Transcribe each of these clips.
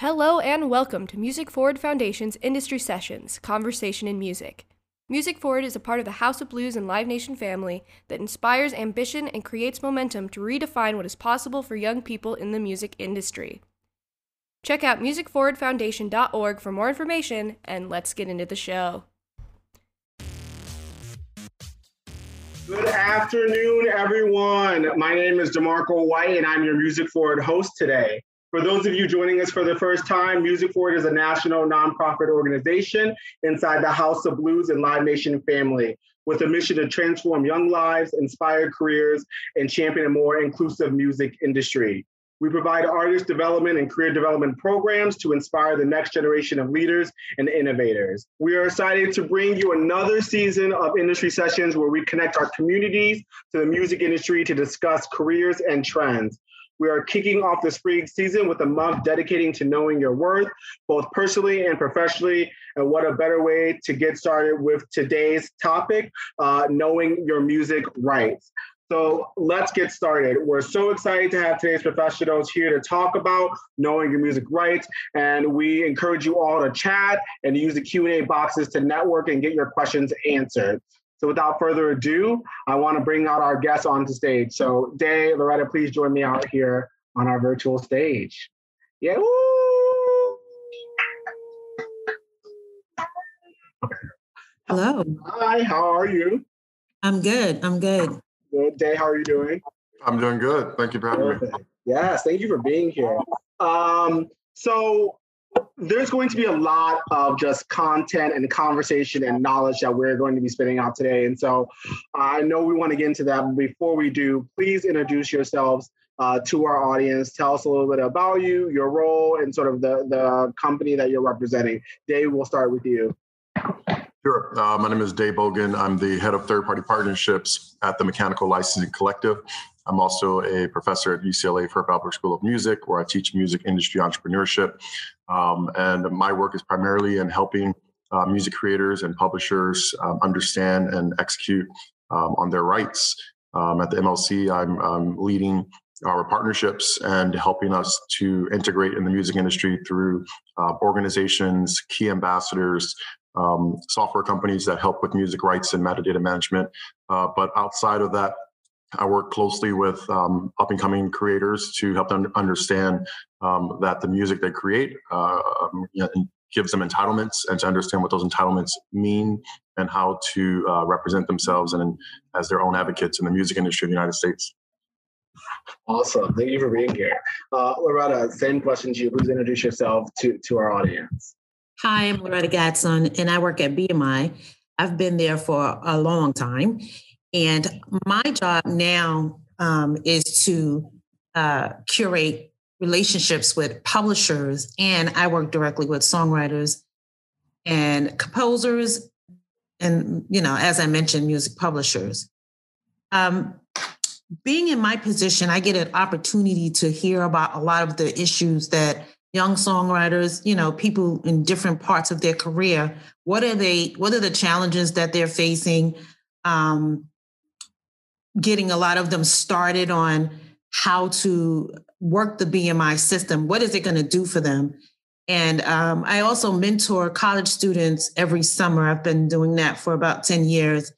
Hello and welcome to Music Forward Foundation's Industry Sessions Conversation in Music. Music Forward is a part of the House of Blues and Live Nation family that inspires ambition and creates momentum to redefine what is possible for young people in the music industry. Check out musicforwardfoundation.org for more information and let's get into the show. Good afternoon, everyone. My name is DeMarco White, and I'm your Music Forward host today. For those of you joining us for the first time, Music Forward is a national nonprofit organization inside the House of Blues and Live Nation family with a mission to transform young lives, inspire careers, and champion a more inclusive music industry. We provide artist development and career development programs to inspire the next generation of leaders and innovators. We are excited to bring you another season of industry sessions where we connect our communities to the music industry to discuss careers and trends. We are kicking off the spring season with a month dedicating to knowing your worth, both personally and professionally. And what a better way to get started with today's topic uh, knowing your music rights. So let's get started. We're so excited to have today's professionals here to talk about knowing your music rights, and we encourage you all to chat and use the Q&A boxes to network and get your questions answered. So without further ado, I want to bring out our guests onto stage. So Dae, Loretta, please join me out here on our virtual stage. Yeah. Woo! Hello. Hi, how are you? I'm good. I'm good. Good day. How are you doing? I'm doing good. Thank you for having Perfect. me. Yes, thank you for being here. Um, so there's going to be a lot of just content and conversation and knowledge that we're going to be spitting out today. And so I know we want to get into that. But before we do, please introduce yourselves uh, to our audience. Tell us a little bit about you, your role, and sort of the, the company that you're representing. Dae, we'll start with you. Sure. Uh, my name is Dae Bogan. I'm the head of third party partnerships at the Mechanical Licensing Collective. I'm also a professor at UCLA Herb Alpert School of Music, where I teach music industry entrepreneurship. Um, and my work is primarily in helping uh, music creators and publishers um, understand and execute um, on their rights. Um, at the MLC, I'm, I'm, leading our partnerships and helping us to integrate in the music industry through uh, organizations, key ambassadors, um, software companies that help with music rights and metadata management. Uh, but outside of that, I work closely with um, up and coming creators to help them understand um, that the music they create uh, um, you know, gives them entitlements and to understand what those entitlements mean and how to uh, represent themselves and as their own advocates in the music industry in the United States. Awesome. Thank you for being here. Uh, Loretta, same question to you. Please introduce yourself to, to our audience. Hi, I'm Loretta Gatson, and I work at BMI. I've been there for a long time. And my job now um, is to uh, curate relationships with publishers, and I work directly with songwriters and composers, and you know, as I mentioned, music publishers. Um, being in my position, I get an opportunity to hear about a lot of the issues that young songwriters, you know, people in different parts of their career. What are they? What are the challenges that they're facing? Um, getting a lot of them started on how to work the BMI system. What is it going to do for them? And um, I also mentor college students every summer. I've been doing that for about 10 years.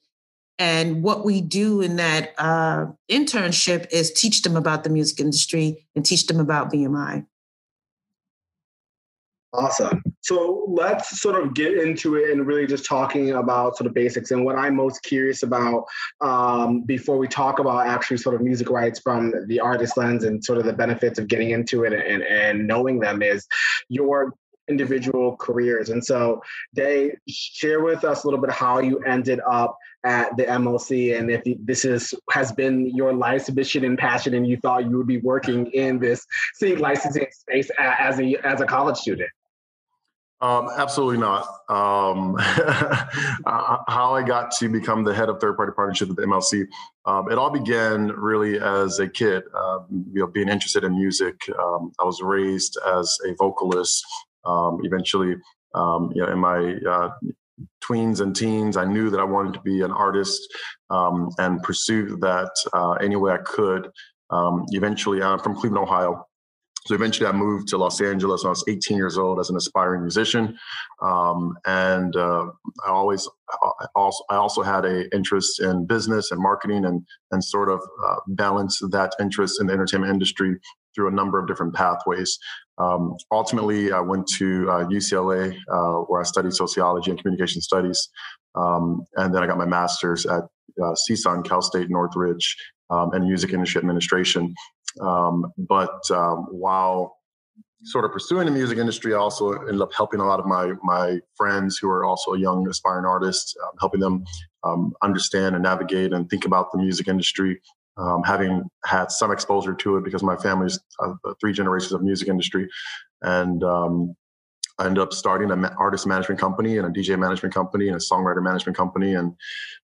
And what we do in that uh, internship is teach them about the music industry and teach them about BMI. Awesome. So let's sort of get into it and really just talking about sort of basics. And what I'm most curious about um, before we talk about actually sort of music rights from the artist lens and sort of the benefits of getting into it and, and knowing them is your individual careers. And so they share with us a little bit how you ended up at the MLC and if this is has been your life's mission and passion and you thought you would be working in this sync licensing space as a as a college student. Um, absolutely not. Um, how I got to become the head of third party partnership at the MLC, um, it all began really as a kid, um, you know, being interested in music. Um, I was raised as a vocalist. Um, eventually, you know, in my uh, tweens and teens, I knew that I wanted to be an artist and pursue that uh, any way I could. eventually, I'm from Cleveland, Ohio. So eventually I moved to Los Angeles when I was 18 years old as an aspiring musician. Um, and uh, I always I also I also had a interest in business and marketing and and sort of uh, balance that interest in the entertainment industry through a number of different pathways. Um, ultimately, I went to uh, UCLA uh, where I studied sociology and communication studies, um, and then I got my master's at uh, CSUN, Cal State Northridge, um, and music industry administration. Um, but um, while sort of pursuing the music industry, I also ended up helping a lot of my my friends who are also young aspiring artists, um, helping them um, understand and navigate and think about the music industry. Um, having had some exposure to it because my family's uh, three generations of music industry, and um, I ended up starting an artist management company and a DJ management company and a songwriter management company and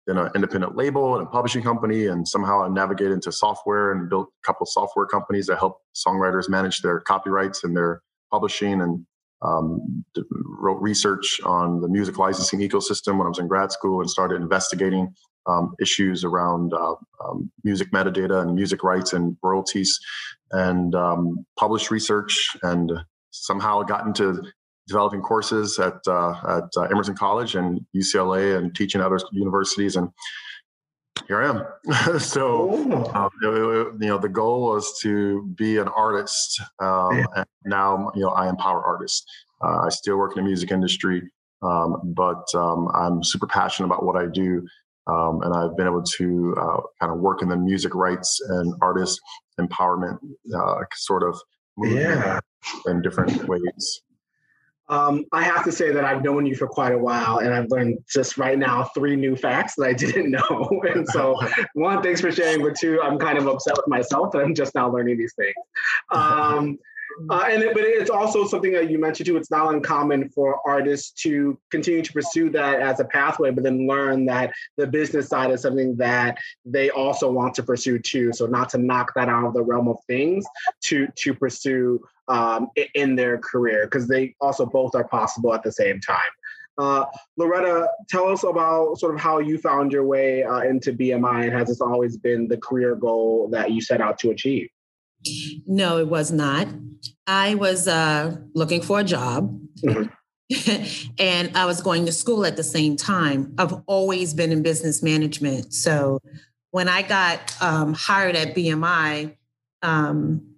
then an independent label and a publishing company. And somehow I navigated into software and built a couple of software companies that help songwriters manage their copyrights and their publishing and um, wrote research on the music licensing ecosystem when I was in grad school and started investigating um, issues around uh, um, music metadata and music rights and royalties and um, published research and somehow got into developing courses at uh, at uh, Emerson College and UCLA and teaching other universities and here I am. so uh, you know the goal was to be an artist um, yeah. and now you know I empower artists. Uh, I still work in the music industry, um, but um, I'm super passionate about what I do. Um, and I've been able to uh, kind of work in the music rights and artist empowerment uh, sort of yeah. in different ways. Um, I have to say that I've known you for quite a while, and I've learned just right now three new facts that I didn't know. and so, one, thanks for sharing. But two, I'm kind of upset with myself that I'm just now learning these things. Um, uh, and it, but it's also something that you mentioned too. It's not uncommon for artists to continue to pursue that as a pathway, but then learn that the business side is something that they also want to pursue too. So not to knock that out of the realm of things to to pursue um, in their career because they also both are possible at the same time. Uh, Loretta, tell us about sort of how you found your way uh, into BMI and has this always been the career goal that you set out to achieve? No, it was not. I was uh, looking for a job. Mm-hmm. and I was going to school at the same time. I've always been in business management. So when I got um, hired at BMI, um,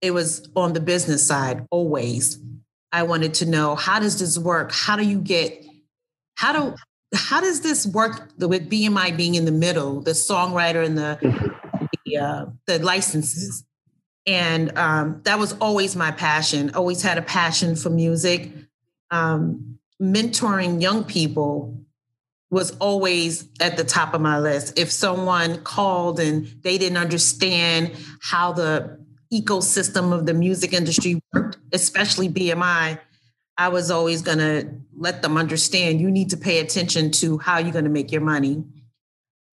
it was on the business side always. I wanted to know how does this work? How do you get, how do, how does this work with BMI being in the middle, the songwriter and the, mm-hmm. the, uh, the licenses? And um, that was always my passion always had a passion for music. Um, mentoring young people was always at the top of my list. If someone called and they didn't understand how the ecosystem of the music industry worked especially bmi i was always going to let them understand you need to pay attention to how you're going to make your money.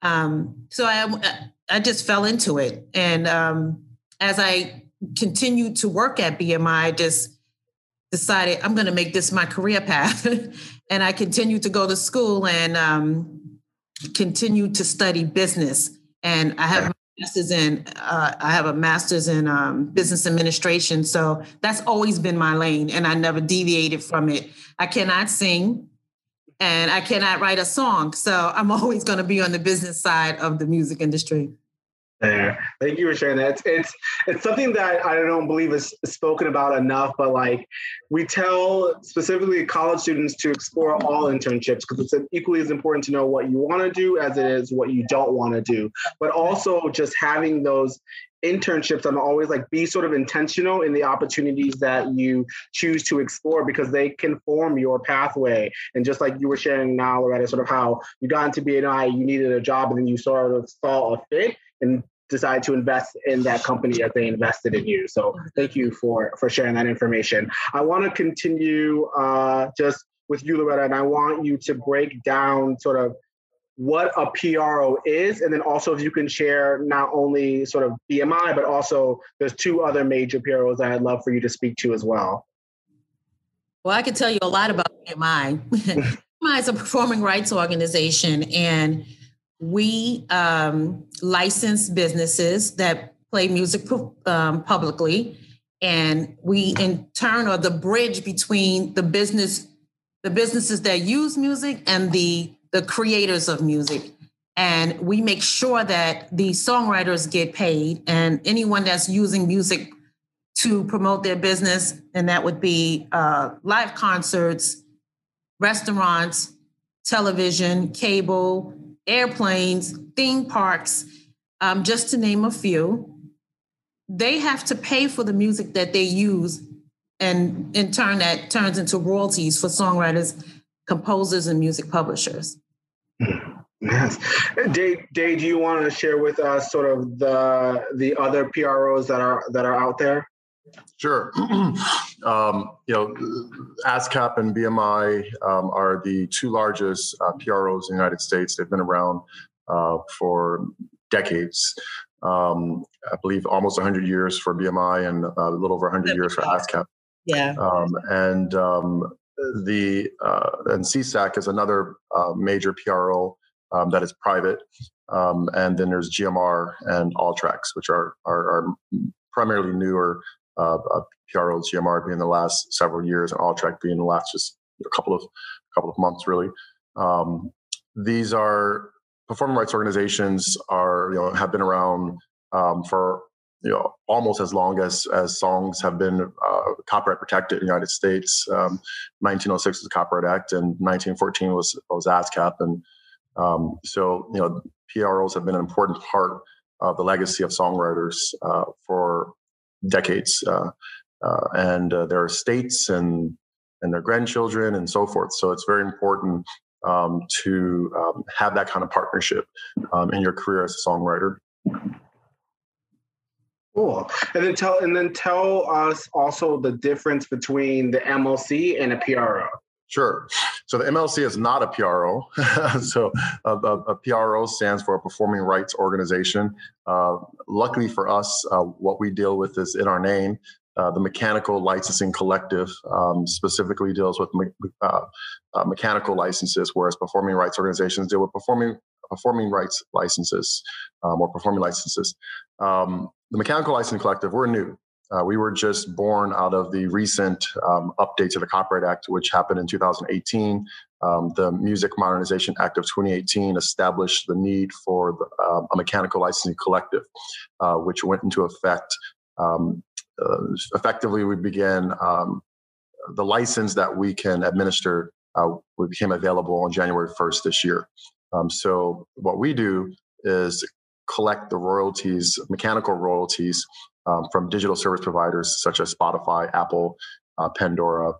Um, so i i just fell into it. And um, as I continued to work at BMI, I just decided I'm going to make this my career path. and I continued to go to school and um, continued to study business. And I have master's in uh, I have a master's in um, business administration. So that's always been my lane, and I never deviated from it. I cannot sing, and I cannot write a song. So I'm always going to be on the business side of the music industry there. Thank you for sharing that. It's, it's it's something that I don't believe is spoken about enough, but like we tell specifically college students to explore all internships because it's equally as important to know what you want to do as it is what you don't want to do. But also just having those internships I'm always like be sort of intentional in the opportunities that you choose to explore because they can form your pathway. And just like you were sharing now, Loretta, sort of how you got into BMI, you needed a job and then you sort of saw a fit and decide to invest in that company as they invested in you. So thank you for for sharing that information. I want to continue uh, just with you, Loretta, and I want you to break down sort of what a PRO is, and then also if you can share not only sort of BMI, but also there's two other major PROs that I'd love for you to speak to as well. Well, I can tell you a lot about BMI. BMI is a performing rights organization, and we um, license businesses that play music um, publicly. And we in turn are the bridge between the business the businesses that use music and the the creators of music. And we make sure that the songwriters get paid and anyone that's using music to promote their business and that would be uh, live concerts restaurants television cable airplanes theme parks um, just to name a few. They have to pay for the music that they use and in turn that turns into royalties for songwriters composers and music publishers. Yes. Dae, dave do you want to share with us sort of the the other pros that are that are out there Sure. um, you know, ASCAP and BMI um, are the two largest uh, PROs in the United States. They've been around uh, for decades um, I believe almost 100 years for BMI and uh, a little over 100 years for ASCAP. Yeah. Um, and um, the uh, and SESAC is another uh, major PRO um, that is private. Um, and then there's GMR and Alltracks, which are are, are primarily newer uh, PROs. GMR being the last several years, and Alltrack being the last just a couple of couple of months, really. Um, these are performing rights organizations are you know have been around um, for you know almost as long as as songs have been uh, copyright protected in the United States. Um, 1906 was the Copyright Act, and 1914 was was ASCAP, and um, so you know PROs have been an important part of the legacy of songwriters uh, for decades, uh, uh and uh, their estates and and their grandchildren and so forth. So it's very important um, to um, have that kind of partnership um, in your career as a songwriter. Cool. And then tell and then tell us also the difference between the MLC and a PRO. Sure. So the MLC is not a PRO. so a, a, a, PRO stands for a Performing Rights Organization. Uh, luckily for us, uh, what we deal with is in our name. Uh, the Mechanical Licensing Collective um, specifically deals with me- uh, uh, mechanical licenses, whereas performing rights organizations deal with performing performing rights licenses um, or performing licenses. Um, the Mechanical Licensing Collective, we're new. Uh, we were just born out of the recent um, update to the Copyright Act, which happened in 2018. Um, the Music Modernization Act of 2018 established the need for the, uh, a mechanical licensing collective, uh, which went into effect um, uh, effectively we began um, the license that we can administer uh, became available on January 1st this year. Um, so what we do is collect the royalties, mechanical royalties um, from digital service providers such as Spotify, Apple, uh, Pandora,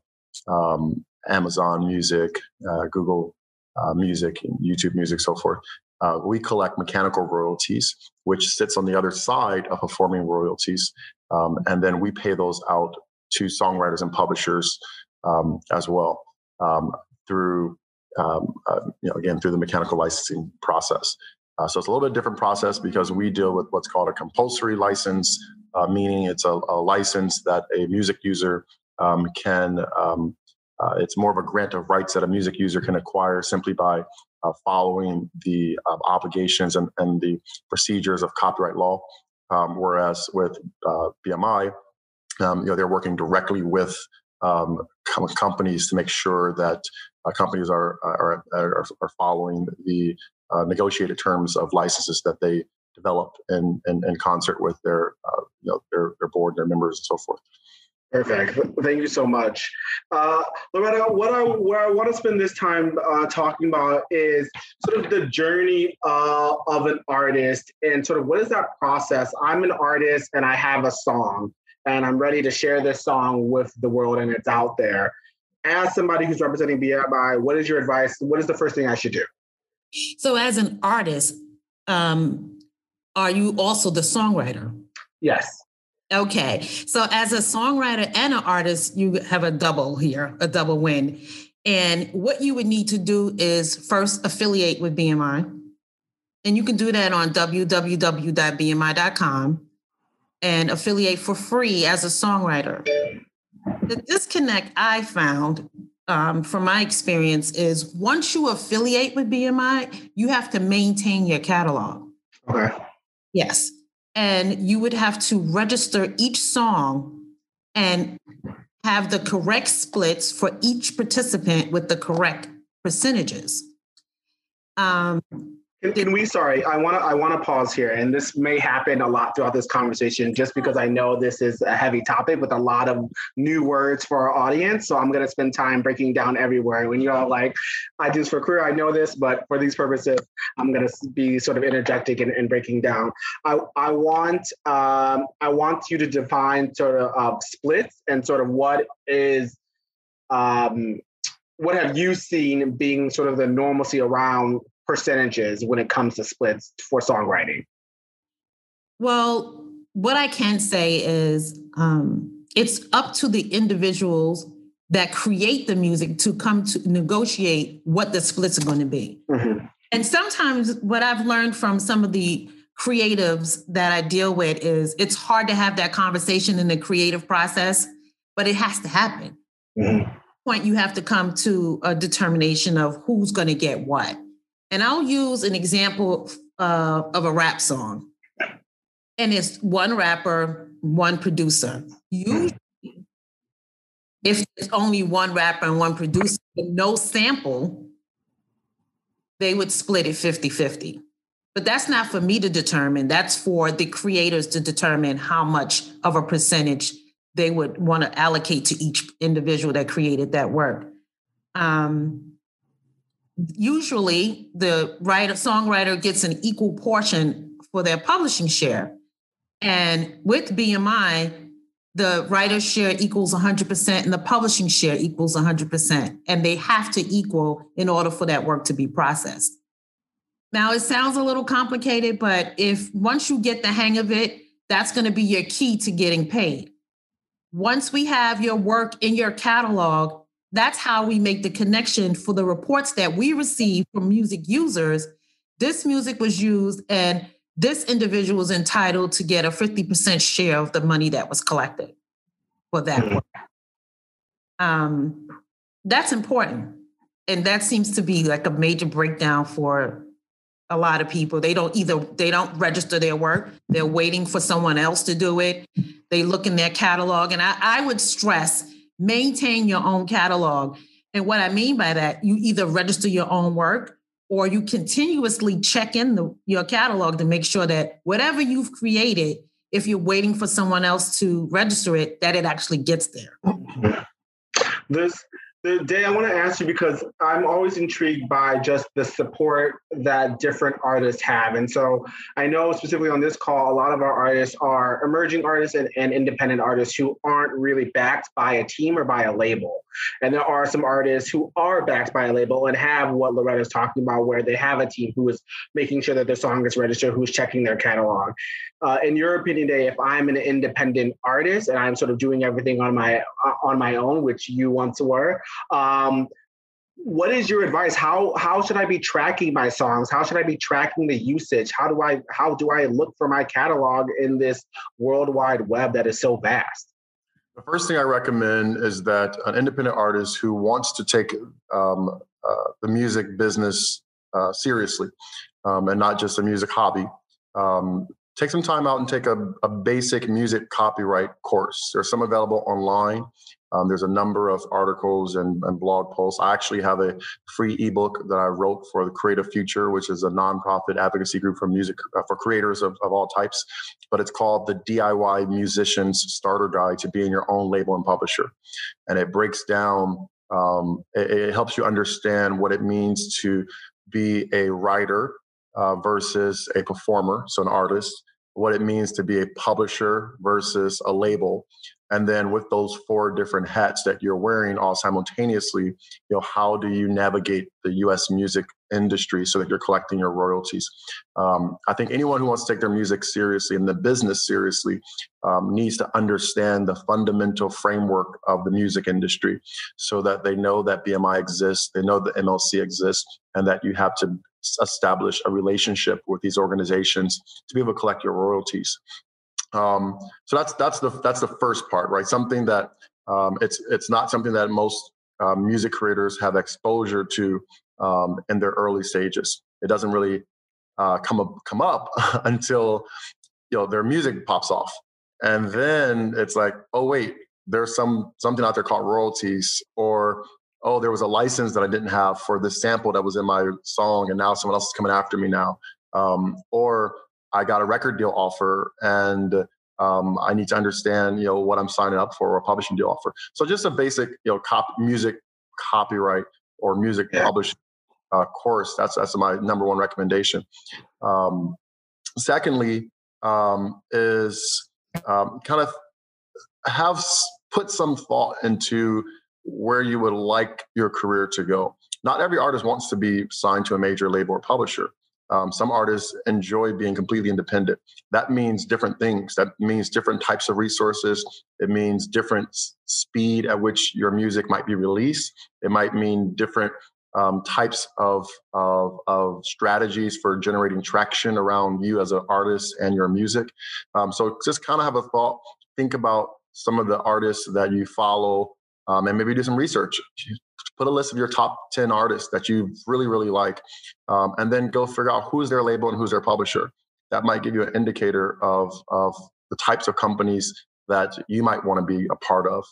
um, Amazon Music, uh, Google uh, Music, YouTube Music, so forth. Uh, we collect mechanical royalties, which sits on the other side of performing royalties. Um, and then we pay those out to songwriters and publishers um, as well um, through, um, uh, you know, again, through the mechanical licensing process. Uh, so it's a little bit different process because we deal with what's called a compulsory license, uh, meaning it's a, a, license that a music user um, can, um, uh, it's more of a grant of rights that a music user can acquire simply by uh, following the um, obligations and, and, the procedures of copyright law. Um, whereas with uh, BMI, um, you know, they're working directly with um, companies to make sure that uh, companies are, are, are, are following the uh, negotiated terms of licenses that they develop in, in, in concert with their, uh, you know, their, their board, their members, and so forth. Perfect. Thank you so much. Uh, Loretta, what I, where I want to spend this time uh, talking about is sort of the journey uh, of an artist and sort of what is that process? I'm an artist and I have a song and I'm ready to share this song with the world and it's out there. As somebody who's representing BMI, what is your advice? What is the first thing I should do? So, as an artist, um, are you also the songwriter? Yes. Okay. So as a songwriter and an artist, you have a double here, a double win. And what you would need to do is first affiliate with BMI. And you can do that on www.bmi.com and affiliate for free as a songwriter. The disconnect I found um, from my experience is once you affiliate with BMI, you have to maintain your catalog. Okay. Yes and you would have to register each song and have the correct splits for each participant with the correct percentages. Um, can, we? Sorry, I want to. I want to pause here, and this may happen a lot throughout this conversation, just because I know this is a heavy topic with a lot of new words for our audience. So I'm going to spend time breaking down everywhere. When you're all like, "I do this for career," I know this, but for these purposes, I'm going to be sort of interjecting and, and breaking down. I I want um, I want you to define sort of uh, splits and sort of what is um, what have you seen being sort of the normalcy around percentages when it comes to splits for songwriting? Well, what I can say is um, it's up to the individuals that create the music to come to negotiate what the splits are going to be. Mm-hmm. And sometimes what I've learned from some of the creatives that I deal with is it's hard to have that conversation in the creative process, but it has to happen. Mm-hmm. Point you have to come to a determination of who's going to get what. And I'll use an example uh, of a rap song. And it's one rapper, one producer. Usually, if it's only one rapper and one producer, no sample, they would split it 50 50. But that's not for me to determine. That's for the creators to determine how much of a percentage they would want to allocate to each individual that created that work. Um, usually the writer songwriter gets an equal portion for their publishing share. And with bmi the writer's share equals 100% and the publishing share equals 100% and they have to equal in order for that work to be processed. Now it sounds a little complicated but if once you get the hang of it that's going to be your key to getting paid. Once we have your work in your catalog that's how we make the connection for the reports that we receive from music users. This music was used, and this individual was entitled to get a 50% share of the money that was collected for that mm-hmm. work. Um, that's important. And that seems to be like a major breakdown for a lot of people. They don't either, they don't register their work, they're waiting for someone else to do it. They look in their catalog. And I, I would stress maintain your own catalog. And what I mean by that, you either register your own work or you continuously check in the, your catalog to make sure that whatever you've created, if you're waiting for someone else to register it, that it actually gets there. This Dae I want to ask you because I'm always intrigued by just the support that different artists have. And so I know specifically on this call, a lot of our artists are emerging artists and, and independent artists who aren't really backed by a team or by a label. And there are some artists who are backed by a label and have what Loretta's talking about, where they have a team who is making sure that their song is registered, who's checking their catalog. Uh, in your opinion, Dae, if I'm an independent artist and I'm sort of doing everything on my uh, on my own, which you once were, um, what is your advice? How how should I be tracking my songs? How should I be tracking the usage? How do I how do I look for my catalog in this worldwide web that is so vast? The first thing I recommend is that an independent artist who wants to take um, uh, the music business uh, seriously um, and not just a music hobby, um, take some time out and take a, a basic music copyright course. There's some available online. Um, there's a number of articles and, and, blog posts. I actually have a free ebook that I wrote for the Creative Future, which is a nonprofit advocacy group for music uh, for creators of, of all types. But it's called the DIY Musician's Starter Guide to being your own label and publisher, and it breaks down. Um, it, it, helps you understand what it means to be a writer uh, versus a performer, so an artist, what it means to be a publisher versus a label, and then with those four different hats that you're wearing all simultaneously you know how do you navigate the us music industry so that you're collecting your royalties? Um, i think anyone who wants to take their music seriously and the business seriously um, needs to understand the fundamental framework of the music industry so that they know that bmi exists they know that mlc exists and that you have to establish a relationship with these organizations to be able to collect your royalties um, so that's that's the that's the first part, right? Something that um, it's it's not something that most uh, music creators have exposure to um, in their early stages. It doesn't really uh, come up come up until you know their music pops off, and then it's like, oh wait, there's some something out there called royalties or oh there was a license that i didn't have for this sample that was in my song and now someone else is coming after me now. Um, or i got a record deal offer and um, i need to understand you know what i'm signing up for or a publishing deal offer. So just a basic you know cop music copyright or music yeah. publishing uh, course. That's that's my number one recommendation. Um, secondly um, is um, kind of have put some thought into where you would like your career to go. Not every artist wants to be signed to a major label or publisher. Um, some artists enjoy being completely independent. That means different things. That means different types of resources. It means different speed at which your music might be released. It might mean different um, types of, of, of, strategies for generating traction around you as an artist and your music. Um, so just kind of have a thought. Think about some of the artists that you follow um, and maybe do some research. Put a list of your top 10 artists that you really, really like, um, and then go figure out who's their label and who's their publisher. That might give you an indicator of, of the types of companies that you might want to be a part of.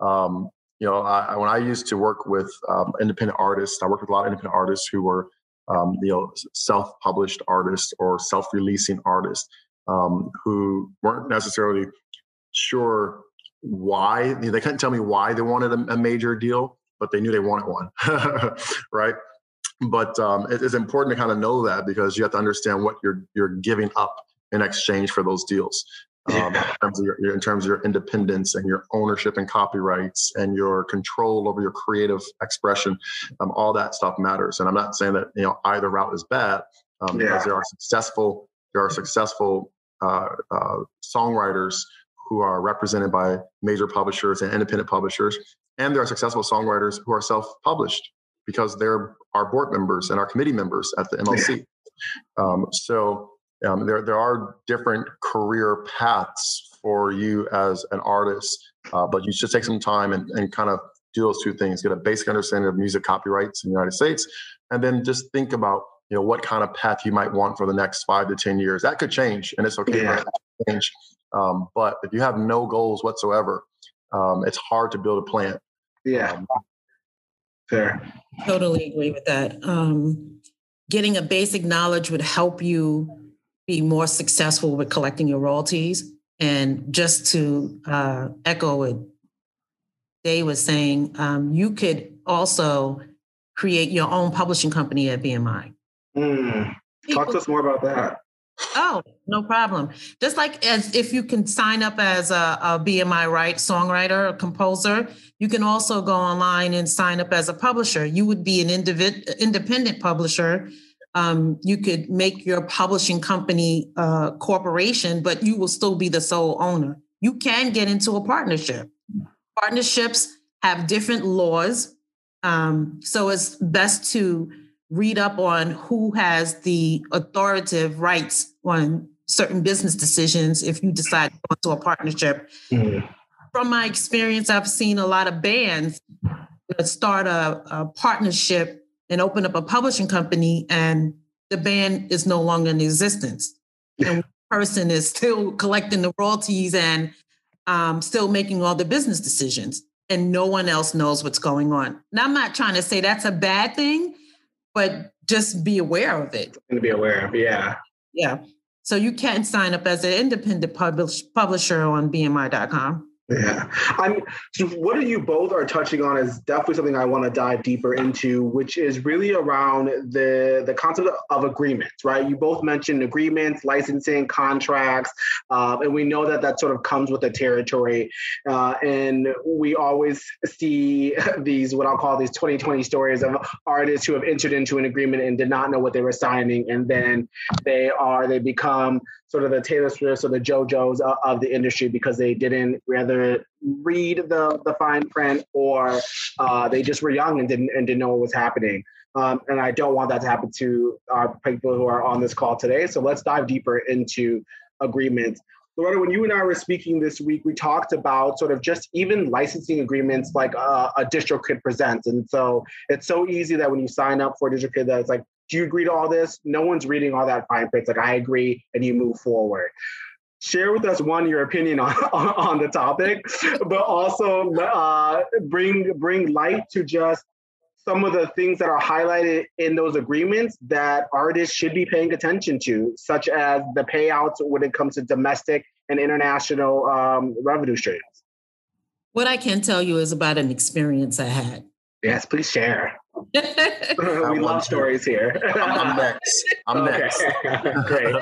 Um, you know, I, when I used to work with um, independent artists, I worked with a lot of independent artists who were, um, you know, self-published artists or self-releasing artists um, who weren't necessarily sure why they couldn't tell me why they wanted a, a major deal, but they knew they wanted one, right? But um, it, it's important to kind of know that because you have to understand what you're you're giving up in exchange for those deals. Um, in, terms your, in, terms of your, independence and your ownership and copyrights and your control over your creative expression, um, all that stuff matters. And I'm not saying that you know either route is bad, um, yeah. because there are successful there are successful uh, uh, songwriters who are represented by major publishers and independent publishers. And there are successful songwriters who are self published because they're our board members and our committee members at the MLC. Um, so um, there, there are different career paths for you as an artist, uh, but you should take some time and, and kind of do those two things get a basic understanding of music copyrights in the United States, and then just think about you know what kind of path you might want for the next five to ten years. That could change, and it's okay yeah. to change. Um, but if you have no goals whatsoever, um, it's hard to build a plan. Yeah. Um, Fair. Totally agree with that. Um, getting a basic knowledge would help you be more successful with collecting your royalties. And just to uh, echo what Dae was saying, um, you could also create your own publishing company at BMI. Mm. Talk to us more about that. Oh, no problem. Just like as if you can sign up as a, a BMI right songwriter or composer, you can also go online and sign up as a publisher. You would be an individ, independent publisher. Um, you could make your publishing company uh, corporation, but you will still be the sole owner. You can get into a partnership. Partnerships have different laws, um, so it's best to read up on who has the authoritative rights on certain business decisions if you decide to go into a partnership. Mm-hmm. From my experience, I've seen a lot of bands start a, a partnership and open up a publishing company, and the band is no longer in existence. And the person is still collecting the royalties and um, still making all the business decisions, and no one else knows what's going on. Now, I'm not trying to say that's a bad thing, but just be aware of it. To be aware of, yeah. Yeah. So you can't sign up as an independent publish, publisher on BMI.com. Yeah. I'm so what you both are touching on is definitely something I want to dive deeper into, which is really around the the concept of agreements, right? You both mentioned agreements, licensing, contracts, uh, and we know that that sort of comes with the territory. Uh, and we always see these what I'll call these 2020 stories of artists who have entered into an agreement and did not know what they were signing, and then they are they become sort of the Taylor Swifts or the JoJo's of, of the industry because they didn't rather read the the fine print or uh, they just were young and didn't and didn't know what was happening. Um, and I don't want that to happen to our people who are on this call today. So let's dive deeper into agreements. Loretta, when you and I were speaking this week, we talked about sort of just even licensing agreements like uh, a DistroKid presents. And so it's so easy that when you sign up for DistroKid, that it's like, do you agree to all this? No one's reading all that fine print. It's like, I agree, and you move forward. Share with us one your opinion on on, on the topic, but also uh, bring bring light to just some of the things that are highlighted in those agreements that artists should be paying attention to, such as the payouts when it comes to domestic and international um, revenue streams. What I can tell you is about an experience I had. Yes, please share. we love stories here. I'm, next. I'm next. Great.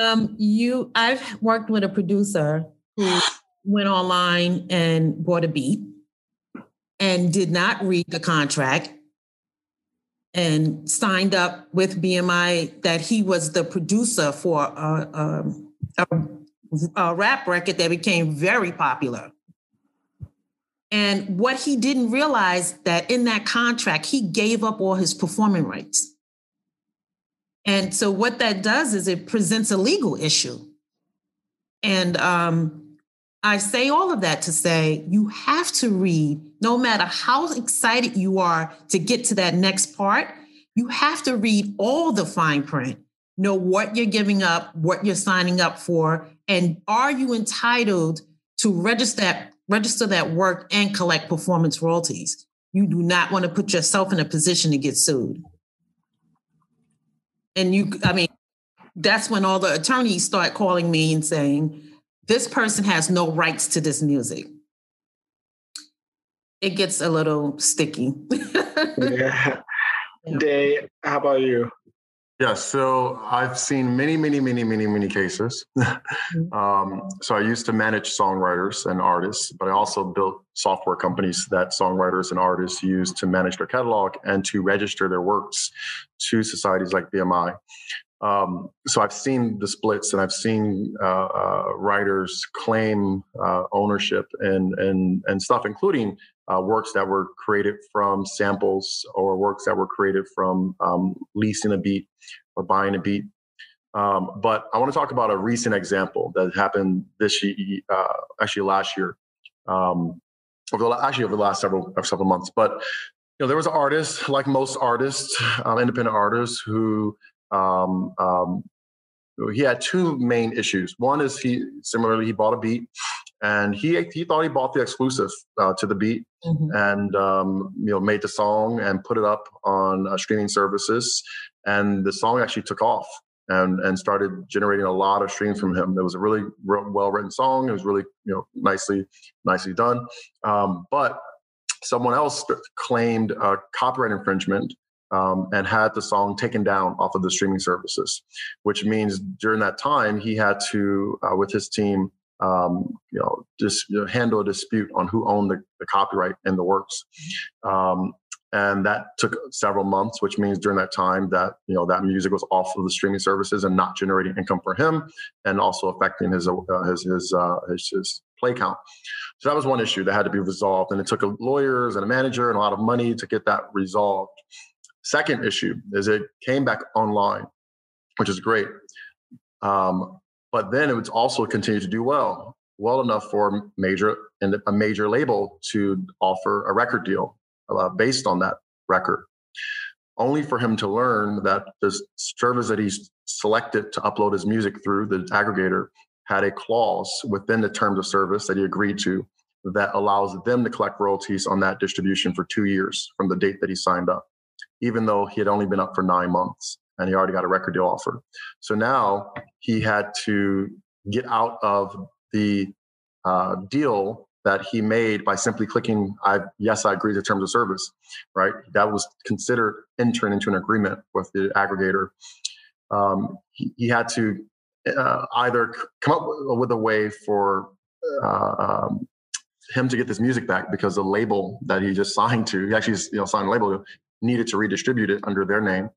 Um, you, I've worked with a producer who went online and bought a beat and did not read the contract and signed up with BMI that he was the producer for a, a, a, a rap record that became very popular. And what he didn't realize that in that contract, he gave up all his performing rights. And so what that does is it presents a legal issue. And um, I say all of that to say you have to read, no matter how excited you are to get to that next part, you have to read all the fine print, know what you're giving up, what you're signing up for, and are you entitled to register that, register that work and collect performance royalties? You do not want to put yourself in a position to get sued. And you, I mean, that's when all the attorneys start calling me and saying, this person has no rights to this music. It gets a little sticky. yeah. Dae, how about you? Yeah, so I've seen many, many, many, many, many cases. Mm-hmm. um, so I used to manage songwriters and artists, but I also built software companies that songwriters and artists use to manage their catalog and to register their works to societies like BMI. Um, so I've seen the splits and I've seen uh, uh, writers claim uh, ownership and and and stuff, including uh, works that were created from samples or works that were created from um, leasing a beat or buying a beat. Um, but I want to talk about a recent example that happened this year, uh, actually last year, um, over the, actually over the last several several months. But you know, there was an artist, like most artists, um, independent artists, who um, um, he had two main issues. One is he similarly he bought a beat and he he thought he bought the exclusive uh, to the beat mm-hmm. and um, you know made the song and put it up on uh, streaming services and the song actually took off and and started generating a lot of streams from him it was a really well written song it was really you know nicely nicely done um, but someone else claimed a copyright infringement um, and had the song taken down off of the streaming services, which means during that time he had to, uh, with his team, um, you know, just you know, handle a dispute on who owned the, the copyright in the works. Um, and that took several months, which means during that time that you know that music was off of the streaming services and not generating income for him, and also affecting his uh, his his, uh, his, his play count. So that was one issue that had to be resolved, and it took lawyers and a manager and a lot of money to get that resolved. Second issue is it came back online, which is great. Um, but then it would also continue to do well, well enough for major and a major label to offer a record deal uh, based on that record. Only for him to learn that the service that he's selected to upload his music through the aggregator had a clause within the terms of service that he agreed to that allows them to collect royalties on that distribution for two years from the date that he signed up, even though he had only been up for nine months and he already got a record deal offer. So now he had to get out of the uh, deal that he made by simply clicking I yes I agree to terms of service, right? That was considered entering into an agreement with the aggregator. Um, he, he, had to uh, either come up with a way for uh, um, him to get this music back because the label that he just signed to, he actually you know signed a label, needed to redistribute it under their name.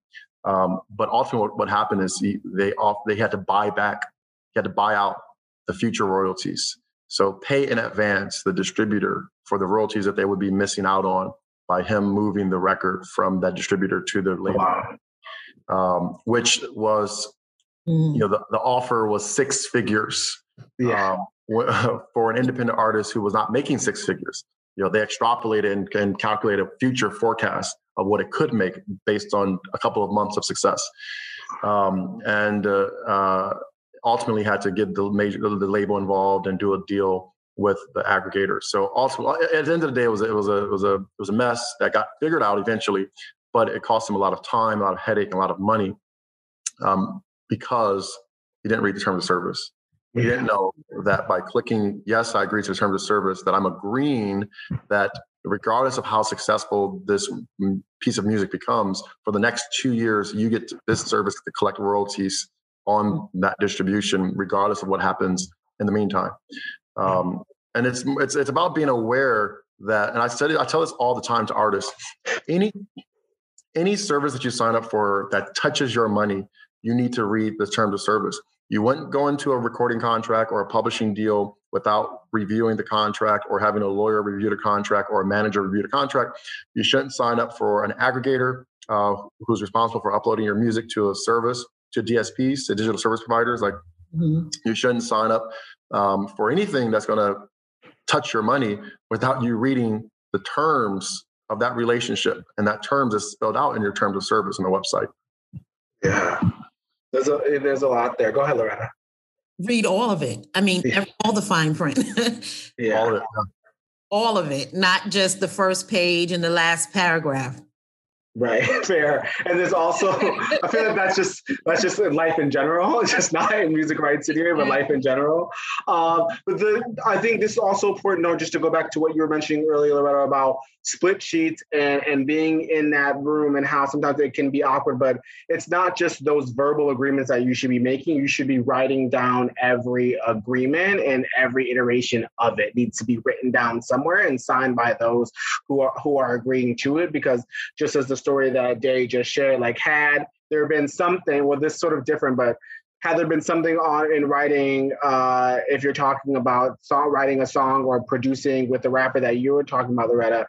Um, but often what, what happened is he, they off they had to buy back, he had to buy out the future royalties. So pay in advance the distributor for the royalties that they would be missing out on by him moving the record from that distributor to the label, wow. um, which was, mm. you know, the, the offer was six figures yeah. um, for an independent artist who was not making six figures. You know, they extrapolated and, and calculated a future forecast of what it could make based on a couple of months of success. Um, and uh, uh, ultimately had to get the major the label involved and do a deal with the aggregator. So ultimately, at the end of the day, it was it was a it was a it was a mess that got figured out eventually, but it cost him a lot of time, a lot of headache, and a lot of money um, because he didn't read the terms of service. He didn't know that by clicking yes, I agree to the terms of service, that I'm agreeing that regardless of how successful this piece of music becomes, for the next two years, you get this service to collect royalties on that distribution, regardless of what happens in the meantime. Um, and it's it's it's about being aware that, and I said I tell this all the time to artists. Any any service that you sign up for that touches your money, you need to read the terms of service. You wouldn't go into a recording contract or a publishing deal without reviewing the contract or having a lawyer review the contract or a manager review the contract. You shouldn't sign up for an aggregator uh, who's responsible for uploading your music to a service, to DSPs, to digital service providers. Like mm-hmm. you shouldn't sign up um, for anything that's going to touch your money without you reading the terms of that relationship. And that terms is spelled out in your terms of service on the website. Yeah. There's a eh, there's a lot there. Go ahead, Loretta. Read all of it. I mean, yeah. all the fine print. yeah. All of it. All of it, not just the first page and the last paragraph. Right, fair. And there's also, I feel like that's just that's just life in general. It's just not in music rights anyway, but life in general. Um, but the I think this is also important, though, just to go back to what you were mentioning earlier, Loretta, about split sheets and and being in that room and how sometimes it can be awkward but it's not just those verbal agreements that you should be making you should be writing down every agreement and every iteration of it needs to be written down somewhere and signed by those who are who are agreeing to it because just as the story that Dae just shared like had there been something well this sort of different but had there been something on in writing uh, if you're talking about songwriting a song or producing with the rapper that you were talking about loretta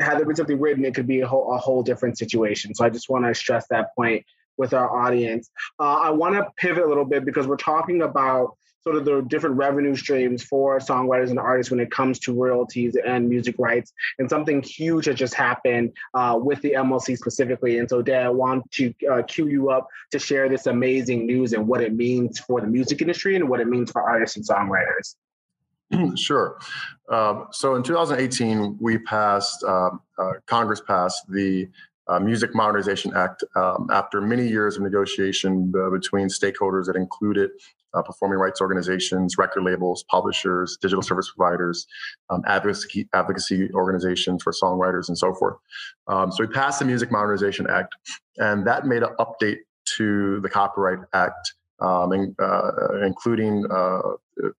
had there been something written it could be a whole, a whole different situation. So i just want to stress that point with our audience. Uh, i want to pivot a little bit because we're talking about sort of the different revenue streams for songwriters and artists when it comes to royalties and music rights. And something huge has just happened uh, with the MLC specifically. And so, Dae, I want to uh, cue you up to share this amazing news and what it means for the music industry and what it means for artists and songwriters. Sure. Um, so in 2018, we passed, uh, uh, Congress passed the uh, Music Modernization Act um, after many years of negotiation uh, between stakeholders that included uh, performing rights organizations, record labels, publishers, digital service providers, um, advocacy, advocacy organizations for songwriters, and so forth. Um, so we passed the Music Modernization Act, and that made an update to the Copyright Act, um, in, uh, including uh,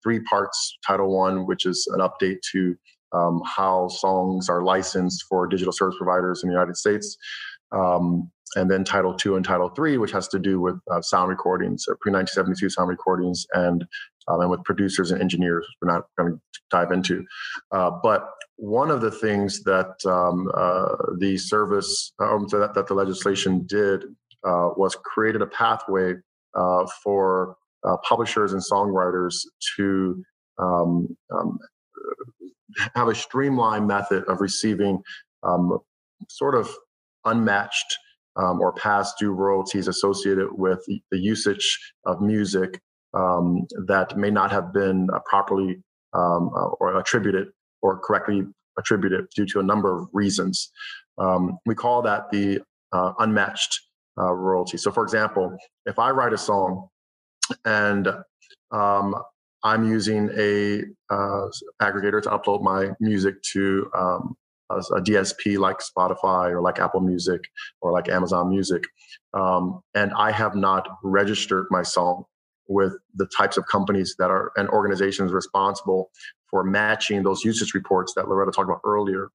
three parts. Title One, which is an update to um, how songs are licensed for digital service providers in the United States. And then Title Two and Title Three, which has to do with uh, sound recordings, pre 1972 sound recordings, and um, and with producers and engineers. We're not going to dive into, uh, but one of the things that um, uh, the service, um, so that, that the legislation did, uh, was created a pathway uh, for uh, publishers and songwriters to um, um, have a streamlined method of receiving um, sort of unmatched um, or past due royalties associated with the usage of music um, that may not have been uh, properly um, uh, or attributed or correctly attributed due to a number of reasons. Um, we call that the uh, unmatched uh, royalty. So, for example, if I write a song and um, I'm using a uh, aggregator to upload my music to um, a, a, DSP like Spotify or like Apple Music or like Amazon Music, um, and I have not registered my song with the types of companies that are and organizations responsible for matching those usage reports that Loretta talked about earlier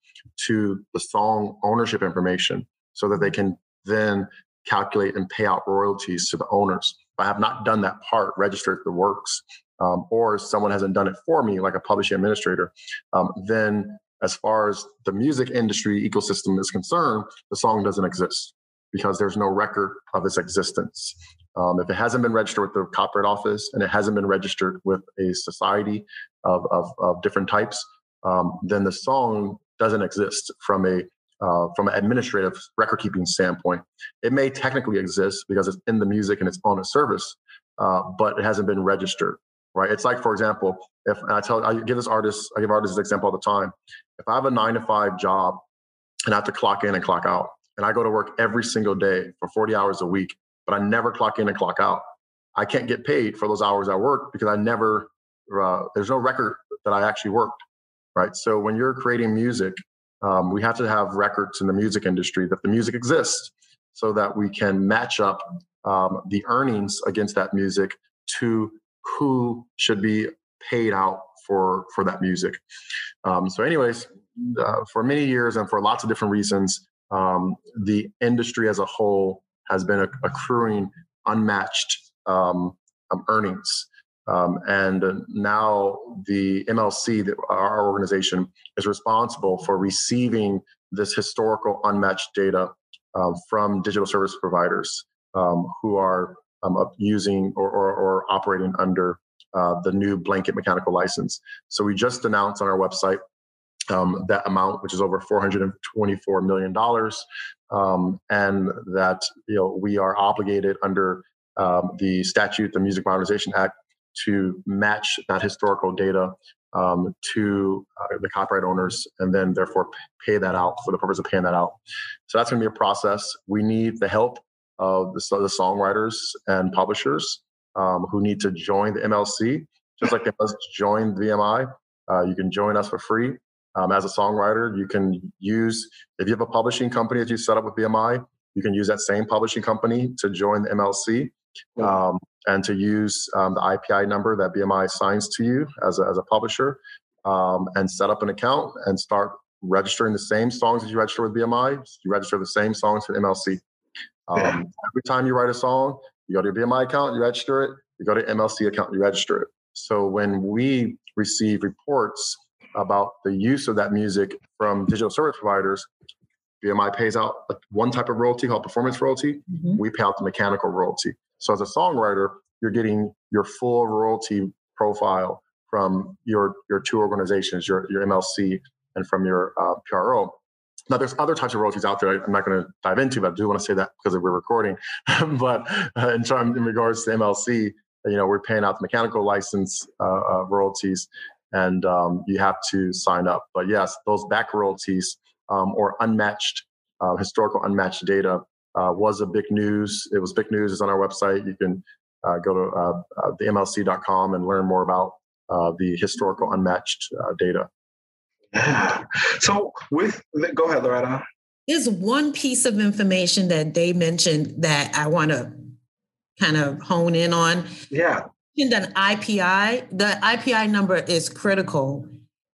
to the song ownership information so that they can then calculate and pay out royalties to the owners. If I have not done that part, registered the works, um, or someone hasn't done it for me, like a publishing administrator, um, then as far as the music industry ecosystem is concerned, the song doesn't exist because there's no record of its existence. Um, if it hasn't been registered with the Copyright Office and it hasn't been registered with a society of, of, of different types, um, then the song doesn't exist from a uh, from an administrative record keeping standpoint. It may technically exist because it's in the music and it's on a service, uh, but it hasn't been registered, right? It's like, for example, if I tell, I give this artist, I give artists this example all the time. If I have a nine to five job and I have to clock in and clock out, and I go to work every single day for 40 hours a week, but I never clock in and clock out, I can't get paid for those hours I work because I never, uh, there's no record that I actually worked, right? So when you're creating music, um, we have to have records in the music industry that the music exists so that we can match up um, the earnings against that music to who should be paid out for for that music. Um, so, anyways, uh, for many years and for lots of different reasons, um, the industry as a whole has been accruing unmatched um, um, earnings. Um, and now the MLC, our organization, is responsible for receiving this historical unmatched data uh, from digital service providers who are um, using or, or, or, operating under uh, the new blanket mechanical license. So we just announced on our website um, that amount, which is over $424 million, um, and that you know we are obligated under um, the statute, the Music Modernization Act, to match that historical data um, to uh, the copyright owners and then therefore pay that out for the purpose of paying that out. So that's going to be a process. We need the help of the, the songwriters and publishers um, who need to join the MLC, just like they must join BMI. Uh, you can join us for free. Um, as a songwriter, you can use, if you have a publishing company that you set up with BMI, you can use that same publishing company to join the MLC um, and to use um, the IPI number that BMI assigns to you as a, as a publisher um, and set up an account and start registering the same songs as you register with BMI. You register the same songs for MLC. Um, every time you write a song, you go to your BMI account, you register it. You go to MLC account, you register it. So when we receive reports about the use of that music from digital service providers, BMI pays out one type of royalty called performance royalty. Mm-hmm. We pay out the mechanical royalty. So as a songwriter, you're getting your full royalty profile from your your two organizations, your your MLC and from your uh, PRO. Now, there's other types of royalties out there. I'm not going to dive into, but I do want to say that because we're recording. but uh, in terms in regards to MLC, you know, we're paying out the mechanical license uh, uh, royalties, and um, you have to sign up. But yes, those back royalties um, or unmatched uh, historical unmatched data uh, was a big news. It was big news. It's on our website. You can uh, go to uh, uh, the MLC.com and learn more about the historical unmatched data. Yeah. So with the, go ahead, Loretta. There's one piece of information that they mentioned that I want to kind of hone in on. Yeah. And An IPI. The IPI number is critical.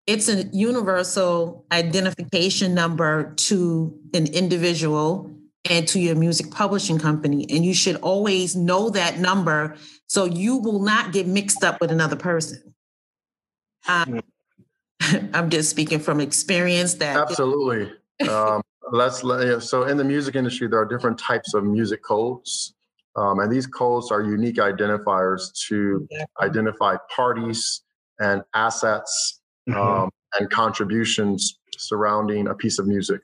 It's a universal identification number to an individual and to your music publishing company. And you should always know that number so you will not get mixed up with another person. Um, I'm just speaking from experience that. Absolutely. um, let's so in the music industry, there are different types of music codes. Um, and these codes are unique identifiers to identify parties and assets mm-hmm. um, and contributions surrounding a piece of music.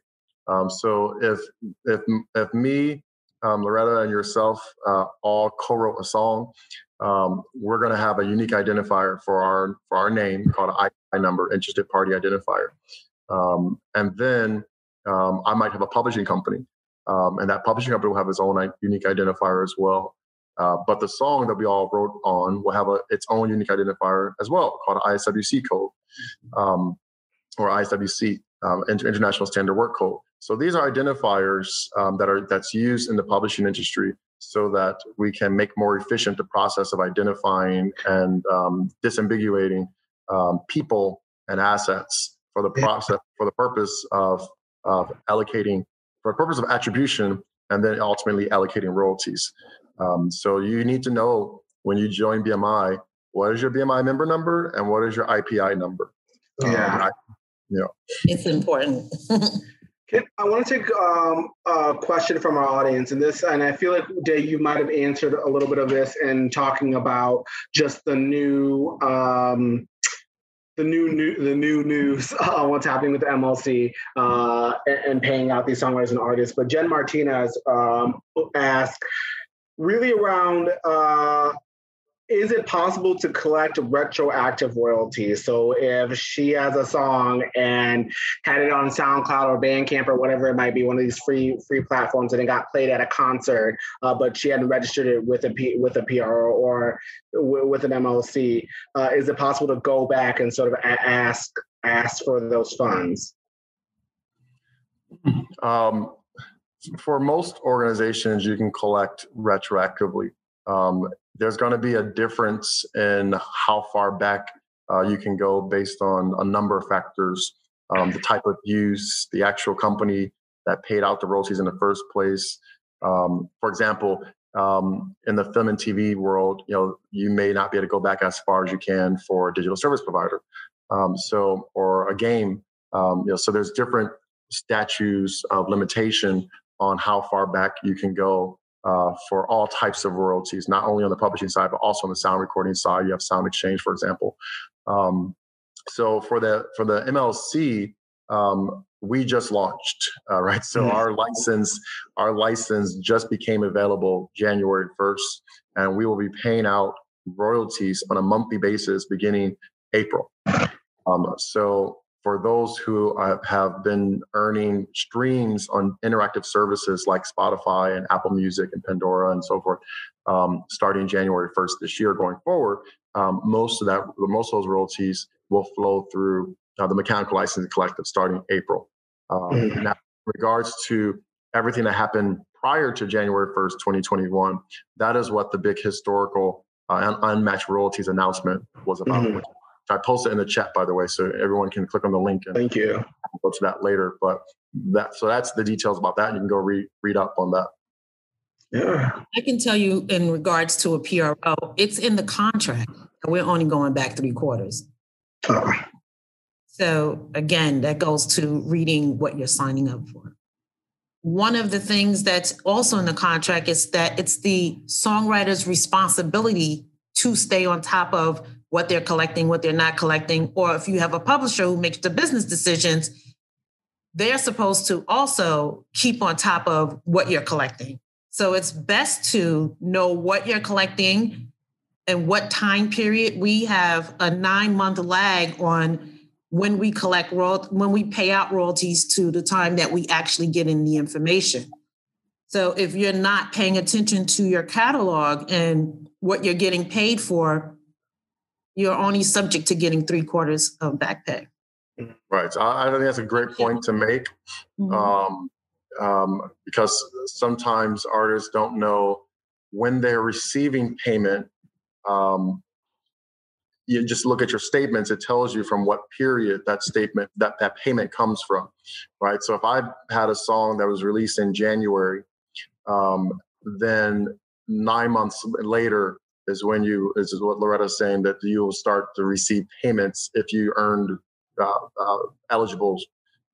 Um, so if if if me, um, Loretta, and yourself uh, all co-wrote a song, um, we're going to have a unique identifier for our for our name called an I number, interested party identifier, um, and then um, I might have a publishing company, um, and that publishing company will have its own unique identifier as well. Uh, but the song that we all wrote on will have a, its own unique identifier as well, called an ISWC code um, or ISWC, um, International Standard Work Code. So these are identifiers um, that are that's used in the publishing industry so that we can make more efficient the process of identifying and um, disambiguating um, people and assets for the process for the purpose of, of allocating for the purpose of attribution and then ultimately allocating royalties. Um, so you need to know when you join BMI what is your BMI member number and what is your IPI number. Yeah, um, I, you know. it's important. I want to take um, a question from our audience, and this, and I feel like Dae, you might have answered a little bit of this in talking about just the new, um, the new, new, the new news on what's happening with the MLC uh, and, and, paying out these songwriters and artists. But Jen Martinez um, asked, really around uh, is it possible to collect retroactive royalties? So if she has a song and had it on SoundCloud or Bandcamp or whatever it might be, one of these free free platforms, and it got played at a concert, uh, but she hadn't registered it with a P, with a PR or with an MLC, uh, is it possible to go back and sort of ask ask for those funds? Um, for most organizations, you can collect retroactively. Um, there's going to be a difference in how far back uh, you can go based on a number of factors um, the type of use, the actual company that paid out the royalties in the first place. Um, for example, um, in the film and TV world, you know, you may not be able to go back as far as you can for a digital service provider. Um, so, or a game, um, you know, so there's different statutes of limitation on how far back you can go uh, for all types of royalties, not only on the publishing side, but also on the sound recording side. You have Sound Exchange, for example. Um, so for the for the MLC, um, we just launched, uh, right? So mm-hmm. our license our license just became available January first, and we will be paying out royalties on a monthly basis beginning April. Um, so for those who have been earning streams on interactive services like Spotify and Apple Music and Pandora and so forth, um, starting January 1st this year going forward, um, most of that, most of those royalties will flow through uh, the Mechanical Licensing Collective starting April. Um, mm-hmm. Now, in regards to everything that happened prior to January 1st, 2021, that is what the big historical uh, unmatched royalties announcement was about, mm-hmm. I posted in the chat, by the way, so everyone can click on the link and thank you. Go to that later. But that so that's the details about that. You can go read read up on that. Yeah. I can tell you in regards to a PRO, it's in the contract. We're only going back three quarters. Oh. So again, that goes to reading what you're signing up for. One of the things that's also in the contract is that it's the songwriter's responsibility to stay on top of what they're collecting, what they're not collecting, or if you have a publisher who makes the business decisions, they're supposed to also keep on top of what you're collecting. So it's best to know what you're collecting and what time period. We have a nine month lag on when we collect royal when we pay out royalties to the time that we actually get in the information. So if you're not paying attention to your catalog and what you're getting paid for, you're only subject to getting three quarters of back pay. Right. So I, I think that's a great point to make mm-hmm. um, um, because sometimes artists don't know when they're receiving payment. Um, you just look at your statements; it tells you from what period that statement that that payment comes from, right? So if I had a song that was released in January, um, then nine months later is when you is what Loretta's saying that you will start to receive payments if you earned uh, uh, eligible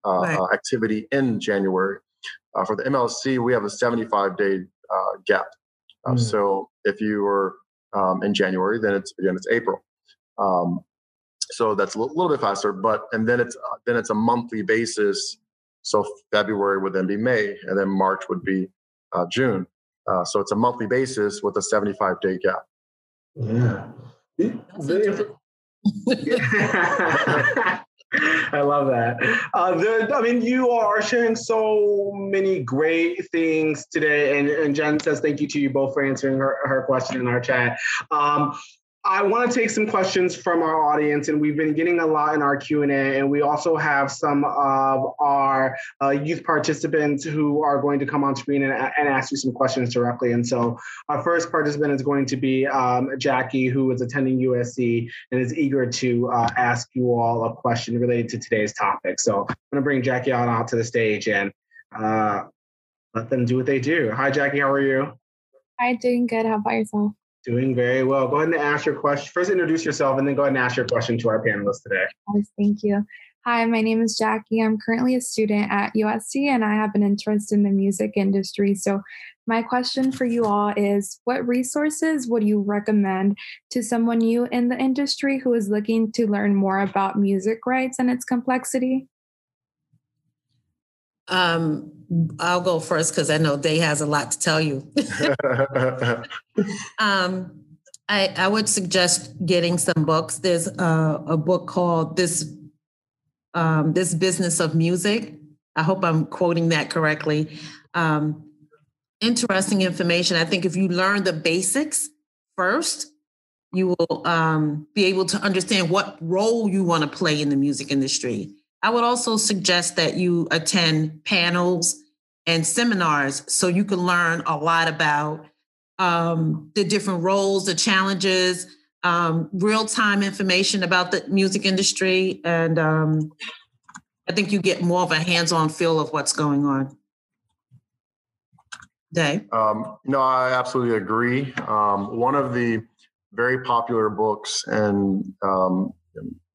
uh, right. Uh, activity in January. Uh, for the MLC, we have a 75 day uh, gap. Mm. So if you were um, in January, then it's again it's April. Um, so that's a little, little bit faster, but and then it's then it's a monthly basis. So February would then be May, and then March would be June. Uh, so it's a monthly basis with a 75 day gap. Yeah. I love that. Uh, the, I mean, you are sharing so many great things today, and, and Jen says thank you to you both for answering her, her question in our chat. Um, I want to take some questions from our audience, and we've been getting a lot in our Q and A. And we also have some of our uh, youth participants who are going to come on screen and, and, ask you some questions directly. And so, our first participant is going to be um, Jackie, who is attending USC and is eager to uh, ask you all a question related to today's topic. So, I'm going to bring Jackie on out to the stage and uh, let them do what they do. Hi, Jackie. How are you? Hi, doing good. How about yourself? Doing very well. Go ahead and ask your question. First, introduce yourself and then go ahead and ask your question to our panelists today. Yes, thank you. Hi, my name is Jackie. I'm currently a student at USC and I have an interest in the music industry. So, my question for you all is what resources would you recommend to someone new in the industry who is looking to learn more about music rights and its complexity? Um, I'll go first because I know Dae has a lot to tell you. um, I, I would suggest getting some books. There's a, a book called this um, this business of music. I hope I'm quoting that correctly. Um, interesting information. I think if you learn the basics first, you will um, be able to understand what role you want to play in the music industry. I would also suggest that you attend panels and seminars so you can learn a lot about um, the different roles, the challenges, um, real time information about the music industry. And um, I think you get more of a hands on feel of what's going on. Dae? Um, no, I absolutely agree. Um, one of the very popular books and um,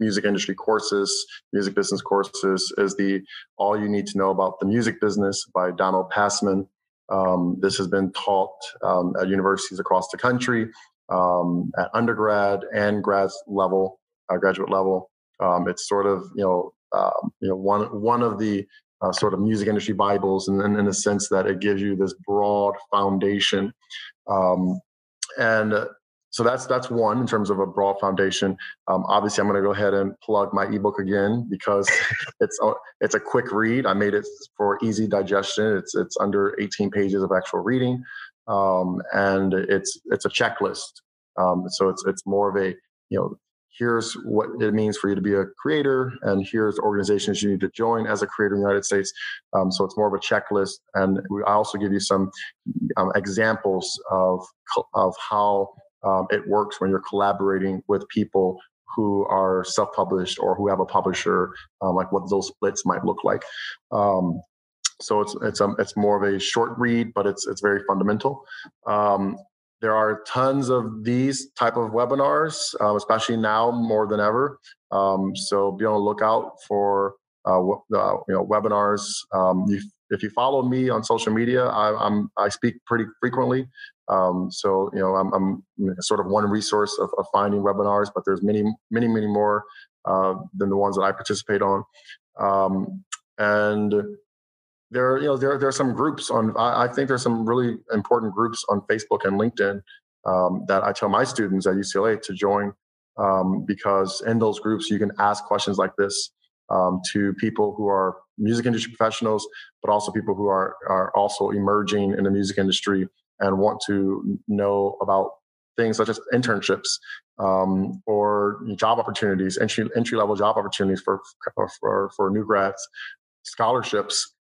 music industry courses, music business courses, is the All You Need to Know About the Music Business by Donald Passman. Um, this has been taught um, at universities across the country, um, at undergrad and grad level, uh, graduate level. Um, it's sort of you know um, you know one one of the uh, sort of music industry bibles, and in, in the sense that it gives you this broad foundation. Um, and so that's that's one in terms of a broad foundation. Um, obviously, I'm going to go ahead and plug my ebook again because it's a, it's a quick read. I made it for easy digestion. It's it's under 18 pages of actual reading, um, and it's it's a checklist. Um, so it's it's more of a you know here's what it means for you to be a creator, and here's organizations you need to join as a creator in the United States. Um, so it's more of a checklist, and I also give you some um, examples of of how um, it works when you're collaborating with people who are self-published or who have a publisher, um, like what those splits might look like. Um, so it's it's um, it's more of a short read, but it's it's very fundamental. Um, there are tons of these type of webinars, uh, especially now more than ever. Um, so be on the lookout for uh, uh, you know webinars. You, if you follow me on social media, I, am I speak pretty frequently. Um, so you know, I'm, I'm, sort of one resource of, of, finding webinars, but there's many, many, many more uh, than the ones that I participate on. Um, and there, you know, there there are some groups on. I, I, think there's some really important groups on Facebook and LinkedIn um, that I tell my students at UCLA to join um, because in those groups you can ask questions like this um, to people who are music industry professionals, but also people who are are also emerging in the music industry and want to know about things such as internships um, or job opportunities, entry entry level job opportunities for for for new grads, scholarships.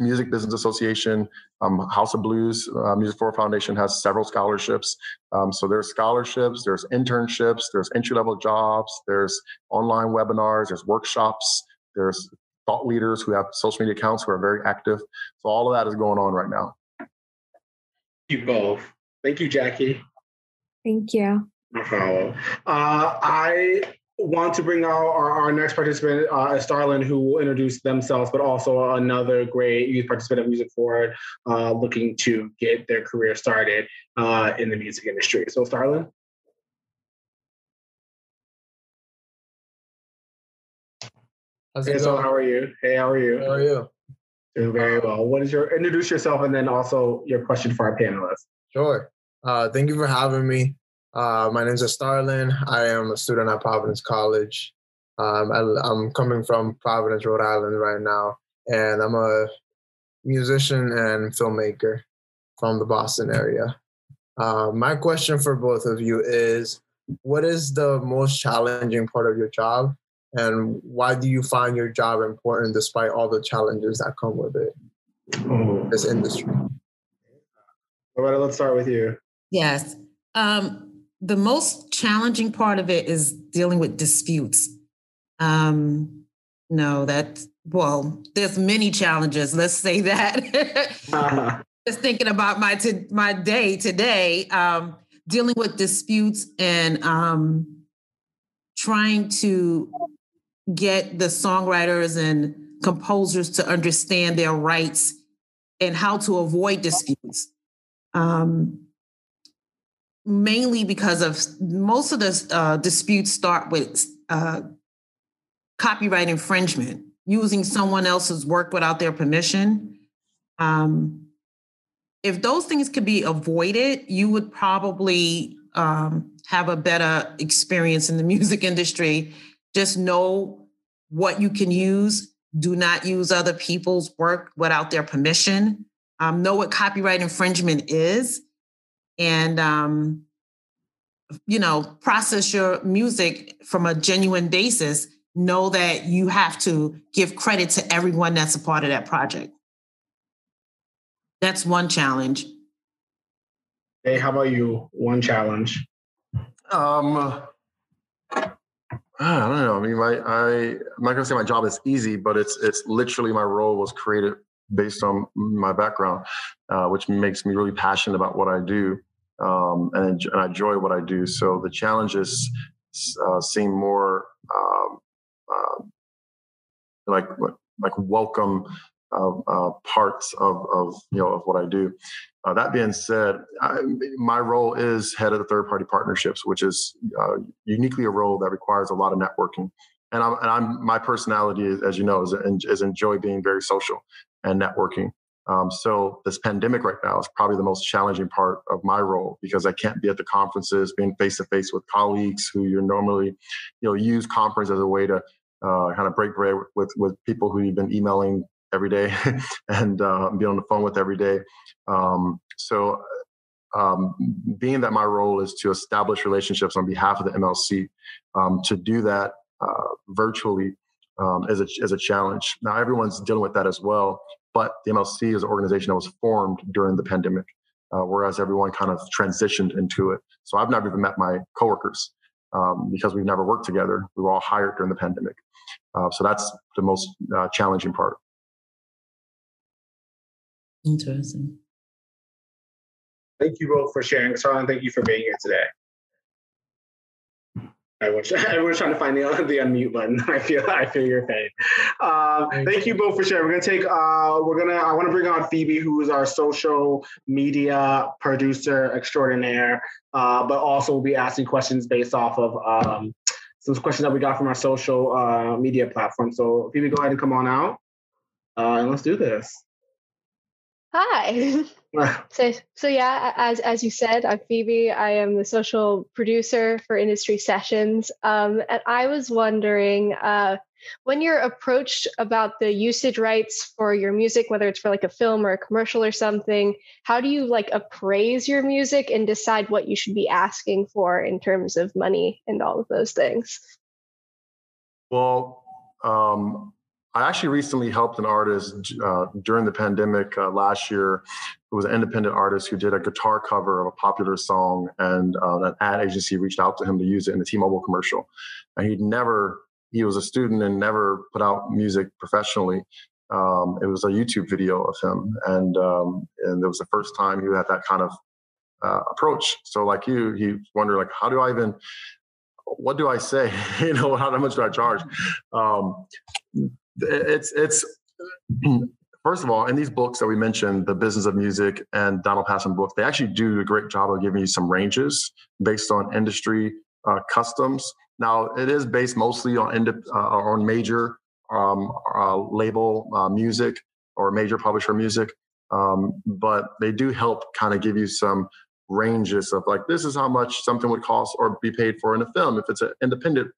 Music Business Association, um, House of Blues uh, Music Forward Foundation has several scholarships. Um, so there's scholarships, there's internships, there's entry level jobs, there's online webinars, there's workshops, there's thought leaders who have social media accounts who are very active. So all of that is going on right now you both. Thank you, Jackie. Thank you. No problem. Uh, I want to bring out our, our next participant, uh, Starlin, who will introduce themselves, but also another great youth participant at Music Forward, uh, looking to get their career started uh, in the music industry. So, Starlin. How's hey, so how are you? Hey, how are you? How are you? Doing very well. What is your introduce yourself and then also your question for our panelists? Sure. Uh, thank you for having me. Uh, my name is Starlin. I am a student at Providence College. Um, I, am coming from Providence, Rhode Island right now, and I'm a musician and filmmaker from the Boston area. Uh, my question for both of you is what is the most challenging part of your job and why do you find your job important despite all the challenges that come with it? Oh. this industry. Loretta, let's start with you. Yes. Um, the most challenging part of it is dealing with disputes. Um, no that well there's many challenges let's say that. Uh-huh. just thinking about my to, my day today um, dealing with disputes and um, trying to get the songwriters and composers to understand their rights and how to avoid disputes. Um, mainly because of most of the uh, disputes start with uh, copyright infringement, using someone else's work without their permission. Um, if those things could be avoided, you would probably um, have a better experience in the music industry, just know what you can use. Do not use other people's work without their permission. Um, know what copyright infringement is, and um, you know, process your music from a genuine basis. Know that you have to give credit to everyone that's a part of that project. That's one challenge. Hey, how about you? One challenge. Um, I don't know. I mean, my I I'm not gonna say my job is easy, but it's it's literally my role was created based on my background, uh, which makes me really passionate about what I do, um, and, and I enjoy what I do. So the challenges uh, seem more um, uh, like like welcome uh, parts of, of you know of what I do. Uh, that being said, I, my role is head of the third party partnerships, which is uh, uniquely a role that requires a lot of networking. And I'm, and I'm my personality, as you know, is, is enjoy being very social and networking. Um, so this pandemic right now is probably the most challenging part of my role because I can't be at the conferences, being face to face with colleagues who you normally, you know, use conference as a way to uh, kind of break bread with with people who you've been emailing every day and uh, be on the phone with every day. Um, so, um, being that my role is to establish relationships on behalf of the MLC, um, to do that uh, virtually um, is, a, is a challenge. Now, everyone's dealing with that as well, but the MLC is an organization that was formed during the pandemic, uh, whereas everyone kind of transitioned into it. So, I've never even met my coworkers. Um, because we've never worked together. We were all hired during the pandemic. Uh, so that's the most uh, challenging part. Interesting. Thank you both for sharing, and thank you for being here today. I wish I was trying to find the, the unmute button. I feel I feel your pain. Uh, thank you both for sharing. We're gonna take uh, we're gonna I want to bring on Phoebe, who is our social media producer extraordinaire, uh, but also will be asking questions based off of um, some questions that we got from our social uh, media platform. So Phoebe, go ahead and come on out, uh, and let's do this. Hi. so so yeah, as as you said, I'm Phoebe. I am the social producer for Industry Sessions. Um, and I was wondering, uh, when you're approached about the usage rights for your music, whether it's for like a film or a commercial or something, how do you like appraise your music and decide what you should be asking for in terms of money and all of those things? Well, um, I actually recently helped an artist uh, during the pandemic uh, last year. It was an independent artist who did a guitar cover of a popular song, and uh, an ad agency reached out to him to use it in a T-Mobile commercial. And he'd never, he was a student and never put out music professionally. Um, it was a YouTube video of him, and um, and it was the first time he had that kind of uh, approach. So, like you, he wondered, like, how do I even what do I say? you know, how much do I charge? Um, it's it's first of all, in these books that we mentioned, the business of music and Donald Passman books, they actually do a great job of giving you some ranges based on industry uh, customs. Now, it is based mostly on ind- uh, on major um, uh, label uh, music or major publisher music, um, but they do help kind of give you some ranges of like this is how much something would cost or be paid for in a film if it's an independent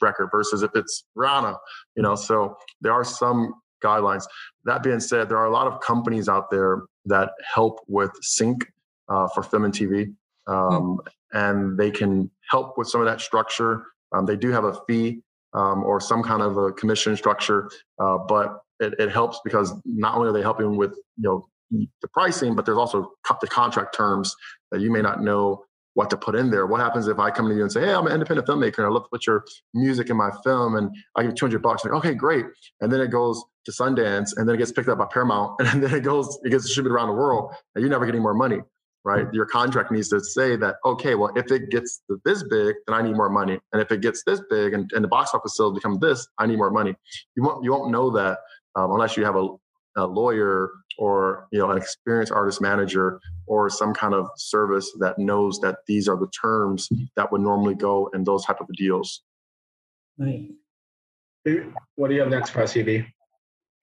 record versus if it's Rihanna, you know. So there are some guidelines. That being said, there are a lot of companies out there that help with sync uh, for film and TV, hmm. um, and they can help with some of that structure. Um, they do have a fee um, or some kind of a commission structure, uh, but it, it, helps because not only are they helping with you know the pricing, but there's also the contract terms that you may not know what to put in there. What happens if I come to you and say, "Hey, I'm an independent filmmaker, and I love to put your music in my film, and I give 200 bucks." Like, okay, great. And then it goes to Sundance, and then it gets picked up by Paramount, and then it goes, it gets distributed around the world, and you never get any more money, right? Your contract needs to say that, okay, well, if it gets this big, then I need more money, and if it gets this big, and, and the box office sales become this, I need more money. You won't, you won't know that um, unless you have a, a lawyer or you know an experienced artist manager or some kind of service that knows that these are the terms that would normally go in those type of deals right what do you have next for us Phoebe?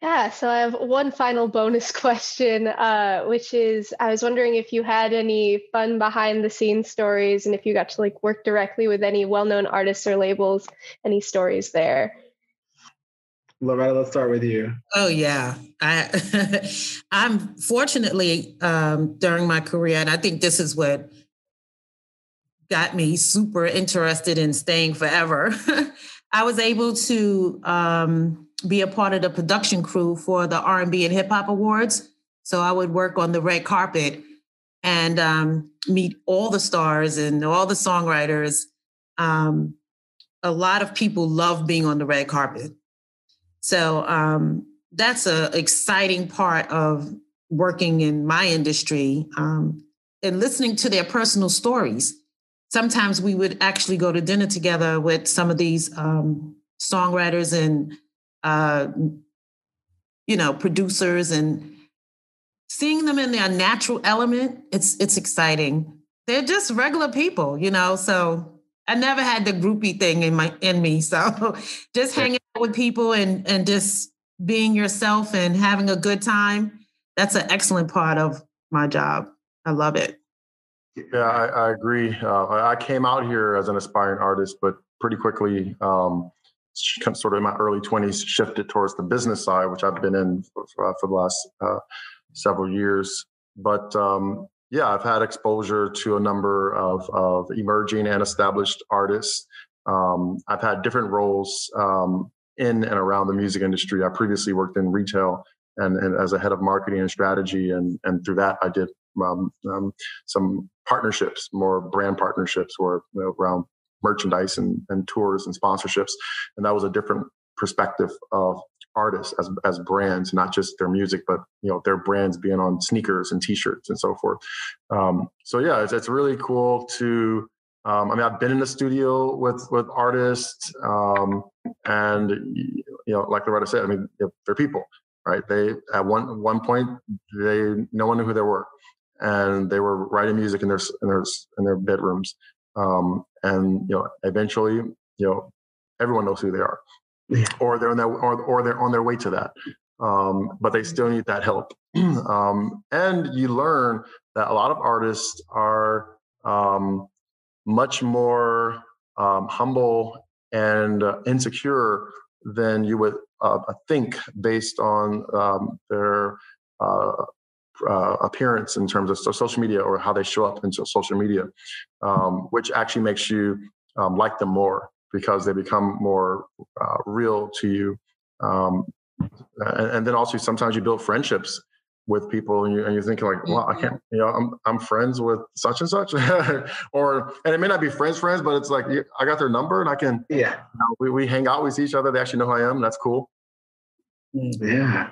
Yeah, so I have one final bonus question, uh, which is I was wondering if you had any fun behind the scenes stories and if you got to like work directly with any well known artists or labels, any stories there. Loretta, let's start with you. Oh yeah, I I'm fortunately um, during my career, and I think this is what got me super interested in staying forever. I was able to um, be a part of the production crew for the R&B and Hip Hop Awards. So I would work on the red carpet and um, meet all the stars and all the songwriters. Um, a lot of people love being on the red carpet. So um, that's an exciting part of working in my industry um, and listening to their personal stories. Sometimes we would actually go to dinner together with some of these um, songwriters and uh, you know producers and seeing them in their natural element it's it's exciting. They're just regular people you know so i never had the groupie thing in my in me so just hanging out with people and and just being yourself and having a good time that's an excellent part of my job i love it yeah, I, I agree. Uh, I came out here as an aspiring artist, but pretty quickly, um, sort of in my early 20s, shifted towards the business side, which I've been in for, for the last uh, several years. But um, yeah, I've had exposure to a number of, of emerging and established artists. Um, I've had different roles um, in and around the music industry. I previously worked in retail and, and as a head of marketing and strategy, and and through that I did um, um, some partnerships, more brand partnerships, or you know, around merchandise and, and tours and sponsorships, and that was a different perspective of artists as as brands, not just their music, but you know their brands being on sneakers and T-shirts and so forth. Um, so yeah, it's, it's really cool to. Um, I mean, I've been in the studio with with artists, um, and you know, like the Loretta said, I mean, they're people, right? They at one one point they no one knew who they were and they were writing music in their in their in their bedrooms. Um, and you know, eventually, you know, everyone knows who they are, or they're on their or, or they're on their way to that. Um, but they still need that help. um, and you learn that a lot of artists are um, much more um, humble and uh, insecure than you would uh, think based on um, their uh, uh, appearance in terms of social media or how they show up in social media, um, which actually makes you um, like them more because they become more uh, real to you. Um, and, and, then also sometimes you build friendships with people and, you, and you're thinking like, well, I can't, you know, I'm, I'm friends with such and such or, and it may not be friends, friends, but it's like, I got their number and I can, yeah, you know, we, we hang out, we see each other. They actually know who I am. That's cool. Yeah.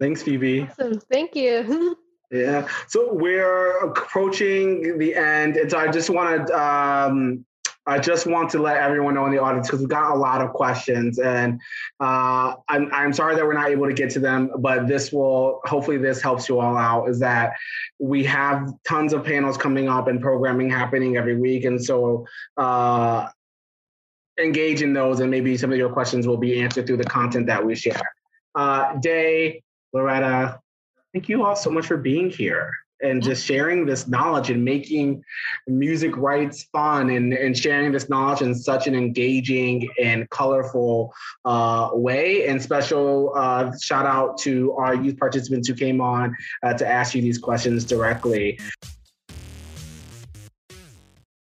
Thanks, Phoebe. Awesome. Thank you. yeah. So we're approaching the end. And so I just want to um, I just want to let everyone know in the audience because we've got a lot of questions, and uh, I'm I'm sorry that we're not able to get to them, but this will hopefully this helps you all out. Is that we have tons of panels coming up and programming happening every week, and so. Uh, engage in those and maybe some of your questions will be answered through the content that we share. Uh, Dae, Loretta, thank you all so much for being here and just sharing this knowledge and making music rights fun and, and sharing this knowledge in such an engaging and colorful uh, way. And special uh, shout out to our youth participants who came on uh, to ask you these questions directly.